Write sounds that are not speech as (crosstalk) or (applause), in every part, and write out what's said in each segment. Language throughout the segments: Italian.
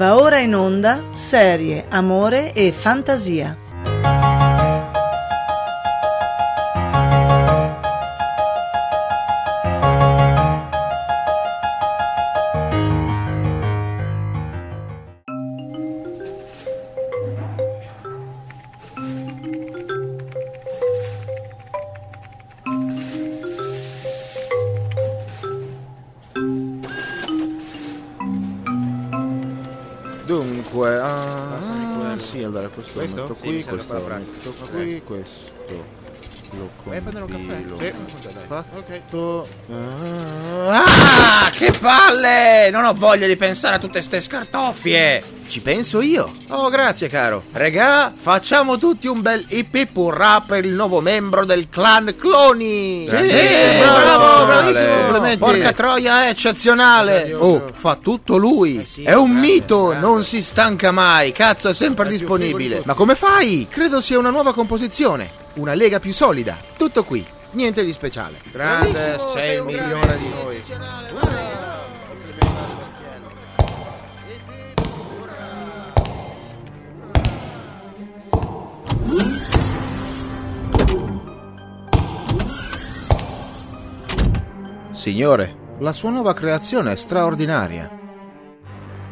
Va ora in onda serie Amore e Fantasia. Questo, lo metto Sì, qui, serve questo lo metto qui, questo a prendere un caffè? Sì. Ok. Fatto. Ah, che palle! Non ho voglia di pensare a tutte ste scartoffie! Ci penso io. Oh, grazie, caro. Regà, facciamo tutti un bel hurrà per il nuovo membro del clan Cloni! Sì, Grandissimo, bravo, bravissimo! Complimenti. Porca troia, è eccezionale! Oh, fa tutto lui! Eh sì, è un grande, mito, grande. non si stanca mai, cazzo, è sempre È disponibile. Ma come fai? Credo sia una nuova composizione, una lega più solida. Tutto qui, niente di speciale. Grande, sei un migliore grande, di noi. Signore, la sua nuova creazione è straordinaria.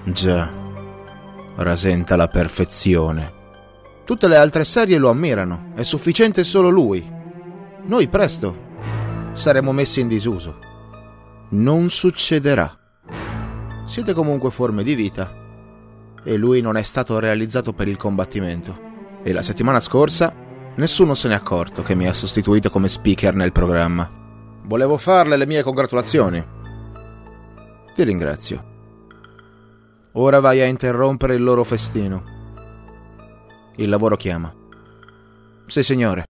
Già, rasenta la perfezione. Tutte le altre serie lo ammirano, è sufficiente solo lui. Noi presto saremo messi in disuso. Non succederà. Siete comunque forme di vita e lui non è stato realizzato per il combattimento. E la settimana scorsa nessuno se n'è accorto che mi ha sostituito come speaker nel programma. Volevo farle le mie congratulazioni. Ti ringrazio. Ora vai a interrompere il loro festino. Il lavoro chiama. Sì, signore.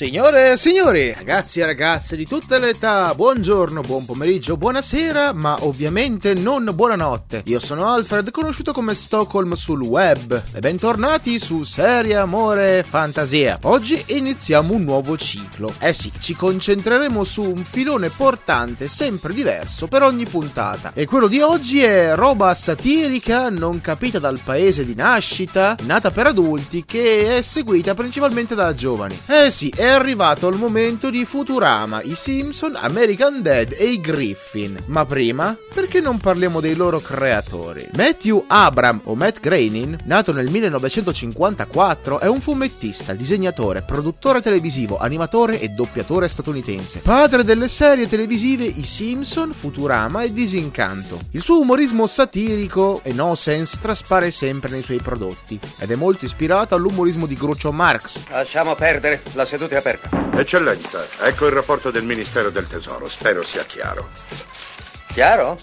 Signore e signori, ragazzi e ragazze di tutte le età, buongiorno, buon pomeriggio, buonasera, ma ovviamente non buonanotte. Io sono Alfred, conosciuto come Stockholm sul web, e bentornati su Serie Amore e Fantasia. Oggi iniziamo un nuovo ciclo. Eh sì, ci concentreremo su un filone portante sempre diverso per ogni puntata. E quello di oggi è roba satirica, non capita dal paese di nascita, nata per adulti, che è seguita principalmente da giovani. Eh sì, è arrivato il momento di Futurama, i Simpson, American Dad e i Griffin. Ma prima, perché non parliamo dei loro creatori? Matthew Abram o Matt Groening, nato nel 1954, è un fumettista, disegnatore, produttore televisivo, animatore e doppiatore statunitense. Padre delle serie televisive I Simpson, Futurama e Disincanto. Il suo umorismo satirico e no sense traspare sempre nei suoi prodotti ed è molto ispirato all'umorismo di Groucho Marx, Lasciamo perdere, la seduta aperta. Eccellenza, ecco il rapporto del Ministero del Tesoro, spero sia chiaro. Chiaro?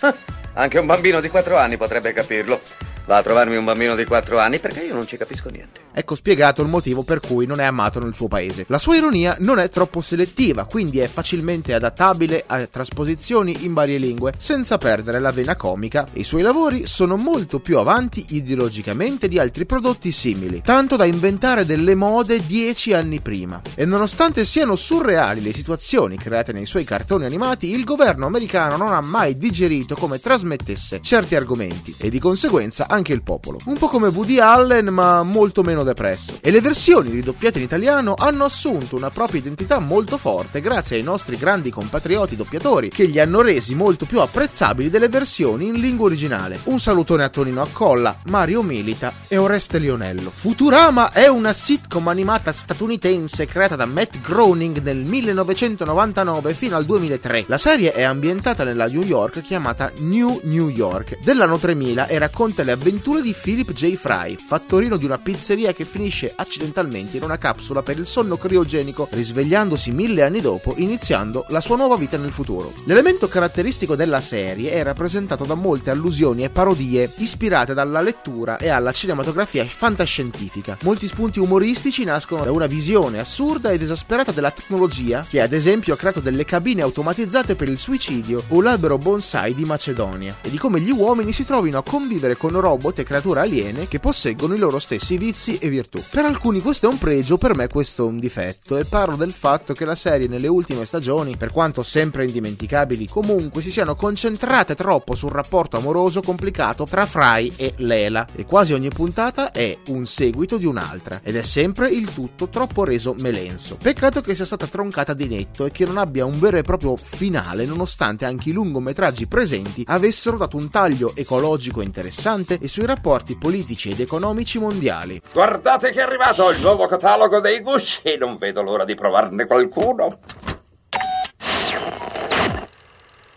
Ah, Anche un bambino di 4 anni potrebbe capirlo. Va a trovarmi un bambino di 4 anni perché io non ci capisco niente. Ecco spiegato il motivo per cui non è amato nel suo paese. La sua ironia non è troppo selettiva, quindi è facilmente adattabile a trasposizioni in varie lingue, senza perdere la vena comica. I suoi lavori sono molto più avanti ideologicamente di altri prodotti simili, tanto da inventare delle mode dieci anni prima. E nonostante siano surreali le situazioni create nei suoi cartoni animati, il governo americano non ha mai digerito come trasmettesse certi argomenti e di conseguenza anche il popolo. Un po' come Woody Allen, ma molto meno depresso. E le versioni ridoppiate in italiano hanno assunto una propria identità molto forte grazie ai nostri grandi compatrioti doppiatori che li hanno resi molto più apprezzabili delle versioni in lingua originale. Un salutone a Tonino Accolla, Mario Milita e Oreste Lionello. Futurama è una sitcom animata statunitense creata da Matt Groening nel 1999 fino al 2003. La serie è ambientata nella New York chiamata New New York dell'anno 3000 e racconta le avventure di Philip J. Fry, fattorino di una pizzeria che finisce accidentalmente in una capsula per il sonno criogenico, risvegliandosi mille anni dopo, iniziando la sua nuova vita nel futuro. L'elemento caratteristico della serie è rappresentato da molte allusioni e parodie ispirate dalla lettura e alla cinematografia fantascientifica. Molti spunti umoristici nascono da una visione assurda ed esasperata della tecnologia, che ad esempio ha creato delle cabine automatizzate per il suicidio o l'albero bonsai di Macedonia, e di come gli uomini si trovino a convivere con robot e creature aliene che posseggono i loro stessi vizi e virtù. Per alcuni questo è un pregio, per me questo è un difetto e parlo del fatto che la serie nelle ultime stagioni, per quanto sempre indimenticabili, comunque si siano concentrate troppo sul rapporto amoroso complicato tra Fry e Lela e quasi ogni puntata è un seguito di un'altra ed è sempre il tutto troppo reso melenso. Peccato che sia stata troncata di netto e che non abbia un vero e proprio finale nonostante anche i lungometraggi presenti avessero dato un taglio ecologico interessante e sui rapporti politici ed economici mondiali. Guardate che è arrivato il nuovo catalogo dei Gucci, non vedo l'ora di provarne qualcuno.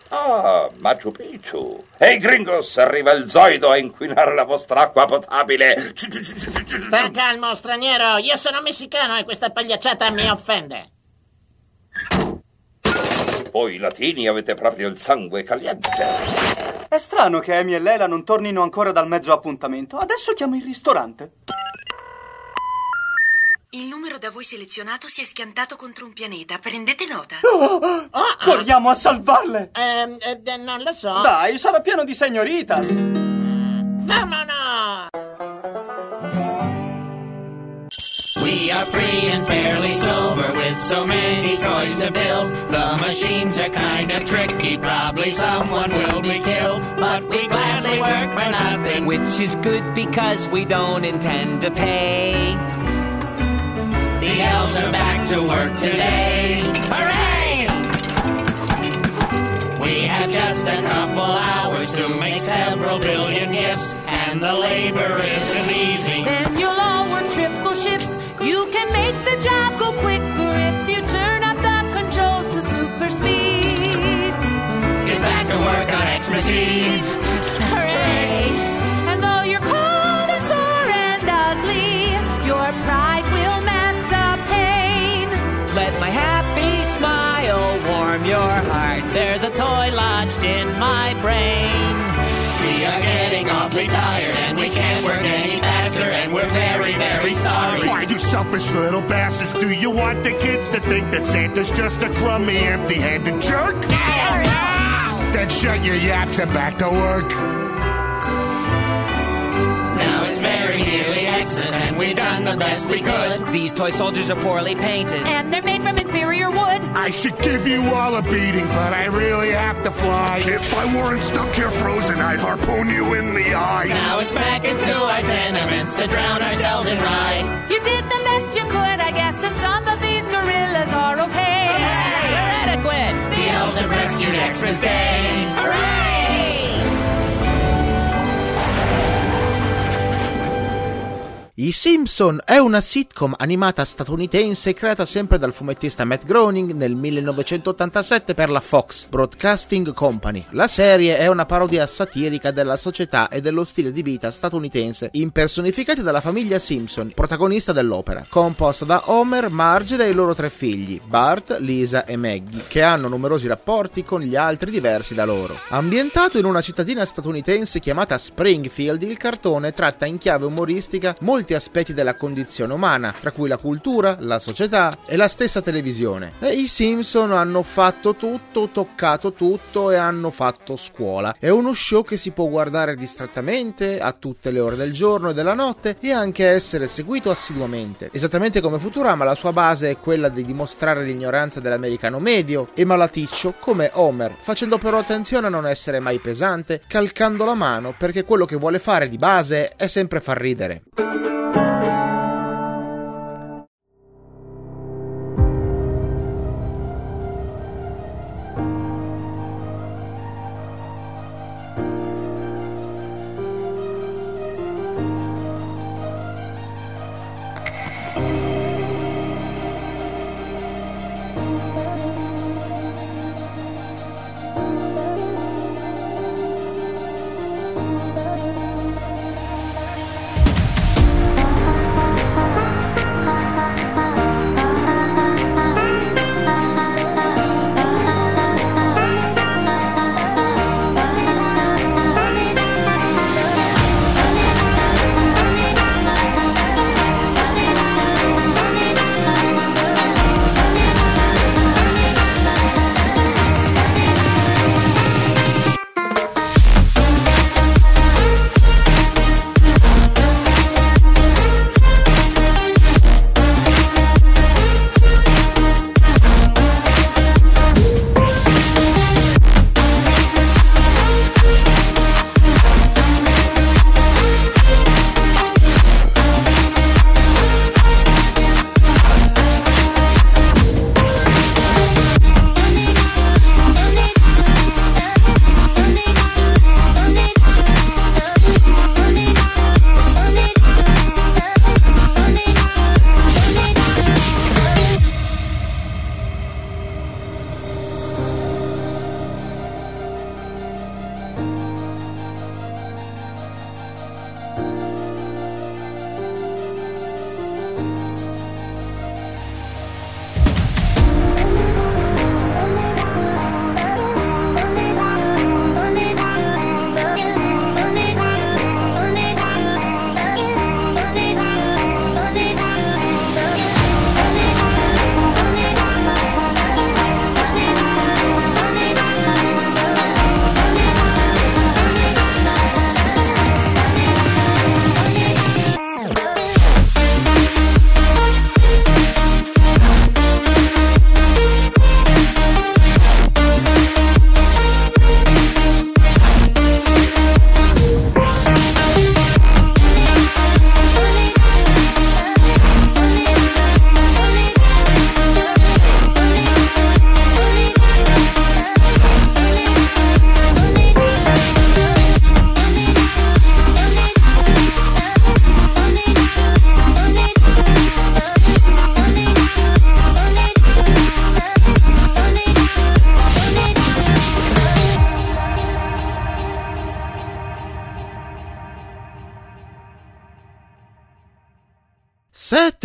Ah, Machu Picchu. Ehi gringos, arriva il zoido a inquinare la vostra acqua potabile. Sta calmo, straniero. Io sono messicano e questa pagliacciata mi offende. Voi latini avete proprio il sangue caliente. È strano che Amy e Lela non tornino ancora dal mezzo appuntamento. Adesso chiamo il ristorante. Il numero da voi selezionato si è schiantato contro un pianeta. Prendete nota. Oh, corriamo a salvarle! Ehm, eh, non lo so. Dai, sarà pieno di segnoritas! Vamonos! We are free and fairly sober with so many toys to build. The machines are kind of tricky, probably someone will be killed. But we gladly work for nothing, which is good because we don't intend to pay. The elves are back to work today. Hooray! We have just a couple hours to make several billion gifts, and the labor isn't easy. Then you'll all work triple shifts. You can make the job go quicker if you turn up the controls to super speed. It's back to work on Xmas Eve. Smile your heart. There's a toy lodged in my brain. We are getting awfully tired and we can't work any faster and we're very, very sorry. Why, you selfish little bastards, do you want the kids to think that Santa's just a crummy, empty handed jerk? Then shut your yaps and back to work. Now it's very nearly Xmas and we've done the best we could. These toy soldiers are poorly painted. And they're made from inferior wood. I should give you all a beating, but I really have to fly. If I weren't stuck here frozen, I'd harpoon you in the eye. Now it's back into our tenements to drown ourselves in rye. You did the best you could, I guess, and some of these gorillas are okay. We're adequate. The elves have rescued Xmas Day. Hooray! I Simpson è una sitcom animata statunitense creata sempre dal fumettista Matt Groening nel 1987 per la Fox Broadcasting Company. La serie è una parodia satirica della società e dello stile di vita statunitense impersonificati dalla famiglia Simpson, protagonista dell'opera, composta da Homer, Marge e dai loro tre figli, Bart, Lisa e Maggie, che hanno numerosi rapporti con gli altri diversi da loro. Ambientato in una cittadina statunitense chiamata Springfield, il cartone tratta in chiave umoristica molti aspetti della condizione umana, tra cui la cultura, la società e la stessa televisione. E i Simpson hanno fatto tutto, toccato tutto e hanno fatto scuola. È uno show che si può guardare distrattamente a tutte le ore del giorno e della notte e anche essere seguito assiduamente. Esattamente come Futurama, la sua base è quella di dimostrare l'ignoranza dell'americano medio e malaticcio come Homer, facendo però attenzione a non essere mai pesante, calcando la mano perché quello che vuole fare di base è sempre far ridere. thank you Bye.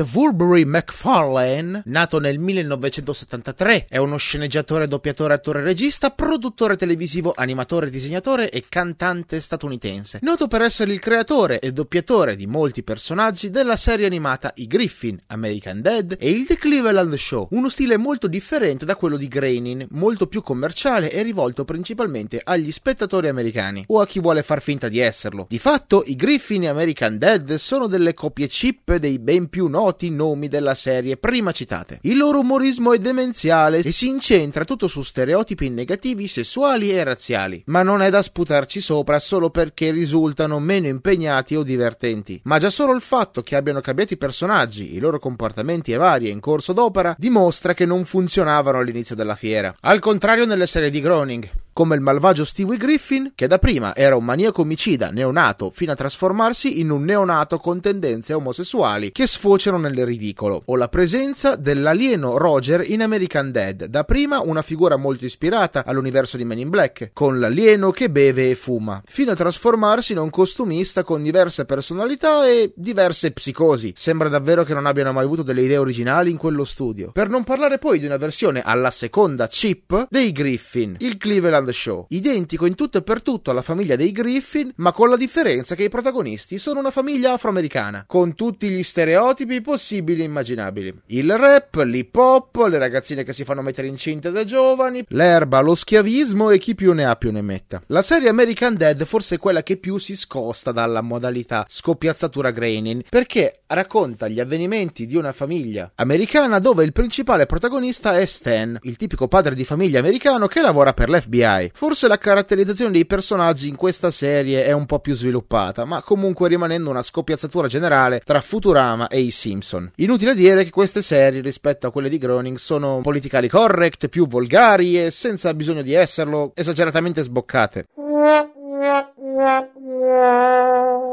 Seth Woodbury MacFarlane, nato nel 1973, è uno sceneggiatore, doppiatore, attore, regista, produttore televisivo, animatore, disegnatore e cantante statunitense, noto per essere il creatore e doppiatore di molti personaggi della serie animata I Griffin, American Dead e il The Cleveland Show, uno stile molto differente da quello di Groening, molto più commerciale e rivolto principalmente agli spettatori americani o a chi vuole far finta di esserlo. Di fatto, i Griffin e American Dead sono delle copie chip dei ben più noti nomi della serie prima citate. Il loro umorismo è demenziale e si incentra tutto su stereotipi negativi sessuali e razziali, ma non è da sputarci sopra solo perché risultano meno impegnati o divertenti, ma già solo il fatto che abbiano cambiato i personaggi, i loro comportamenti e varie in corso d'opera dimostra che non funzionavano all'inizio della fiera. Al contrario nelle serie di Groening, come il malvagio Stewie Griffin, che da prima era un maniaco omicida neonato fino a trasformarsi in un neonato con tendenze omosessuali che sfociano nel ridicolo, o la presenza dell'alieno Roger in American Dead, da prima una figura molto ispirata all'universo di Men in Black, con l'alieno che beve e fuma, fino a trasformarsi in un costumista con diverse personalità e diverse psicosi. Sembra davvero che non abbiano mai avuto delle idee originali in quello studio. Per non parlare poi di una versione alla seconda chip dei Griffin, il Cleveland Show, identico in tutto e per tutto alla famiglia dei Griffin, ma con la differenza che i protagonisti sono una famiglia afroamericana, con tutti gli stereotipi possibili e immaginabili. Il rap, l'hip hop, le ragazzine che si fanno mettere incinte da giovani, l'erba, lo schiavismo e chi più ne ha più ne metta. La serie American Dead forse è quella che più si scosta dalla modalità scoppiazzatura Groening, perché racconta gli avvenimenti di una famiglia americana dove il principale protagonista è Stan, il tipico padre di famiglia americano che lavora per l'FBI. Forse la caratterizzazione dei personaggi in questa serie è un po' più sviluppata, ma comunque rimanendo una scoppiazzatura generale tra Futurama e i Simpson. Inutile dire che queste serie rispetto a quelle di Groening sono politically correct, più volgari e senza bisogno di esserlo esageratamente sboccate. (laughs)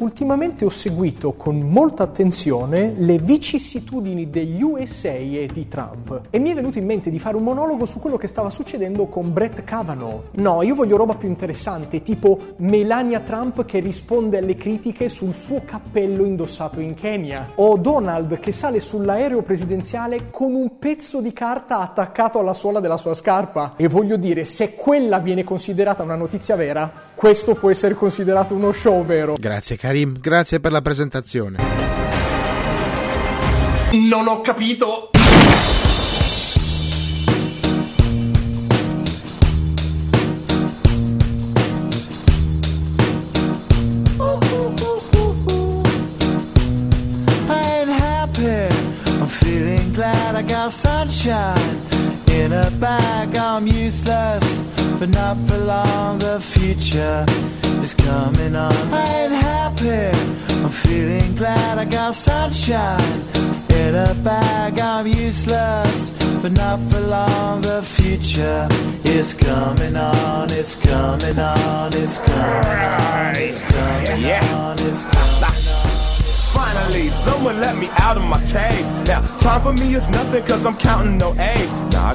Ultimamente ho seguito con molta attenzione le vicissitudini degli USA e di Trump e mi è venuto in mente di fare un monologo su quello che stava succedendo con Brett Kavanaugh. No, io voglio roba più interessante, tipo Melania Trump che risponde alle critiche sul suo cappello indossato in Kenya o Donald che sale sull'aereo presidenziale con un pezzo di carta attaccato alla suola della sua scarpa. E voglio dire, se quella viene considerata una notizia vera, questo può essere considerato uno show vero. Grazie Karim, grazie per la presentazione. Non ho capito. I ain't happy. I'm feeling glad I got sunshine in a bag. I'm useless, but not for long. The future is coming on. I ain't happy. I'm feeling glad I got sunshine in a bag. I'm useless, but not for long. The future is coming on. It's coming on. It's coming on. It's coming on. It's coming on. Finally, someone let me out of my cage. Now, time for me is nothing cause I'm counting no A's. Nah, I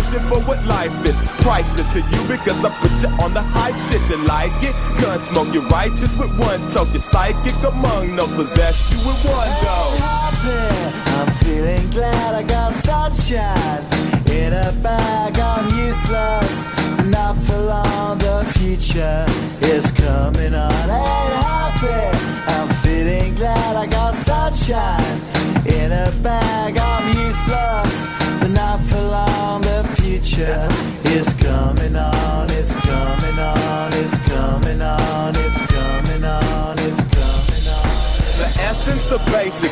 for what life is. Priceless to you because I put you on the hype shit. You like it? Gun smoke, you're righteous with one toke. You're psychic among no possess you with one go. happy. I'm feeling glad I got sunshine in a bag. I'm useless, not for long. The future is coming on. Ain't happy. I'm feeling glad I got sunshine in a bag. I'm is coming on. It's coming on. It's coming on. It's coming on. It's coming on. The essence, the basics.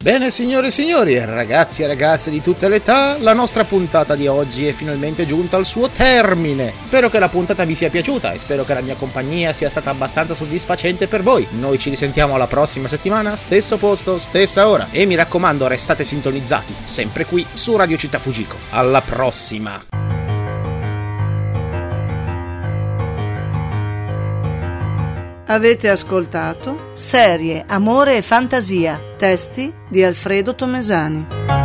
Bene signore e signori, ragazzi e ragazze di tutte le età, la nostra puntata di oggi è finalmente giunta al suo termine. Spero che la puntata vi sia piaciuta e spero che la mia compagnia sia stata abbastanza soddisfacente per voi. Noi ci risentiamo la prossima settimana, stesso posto, stessa ora. E mi raccomando, restate sintonizzati, sempre qui su Radio Città Fujiko. Alla prossima! Avete ascoltato Serie, Amore e Fantasia, testi di Alfredo Tomesani.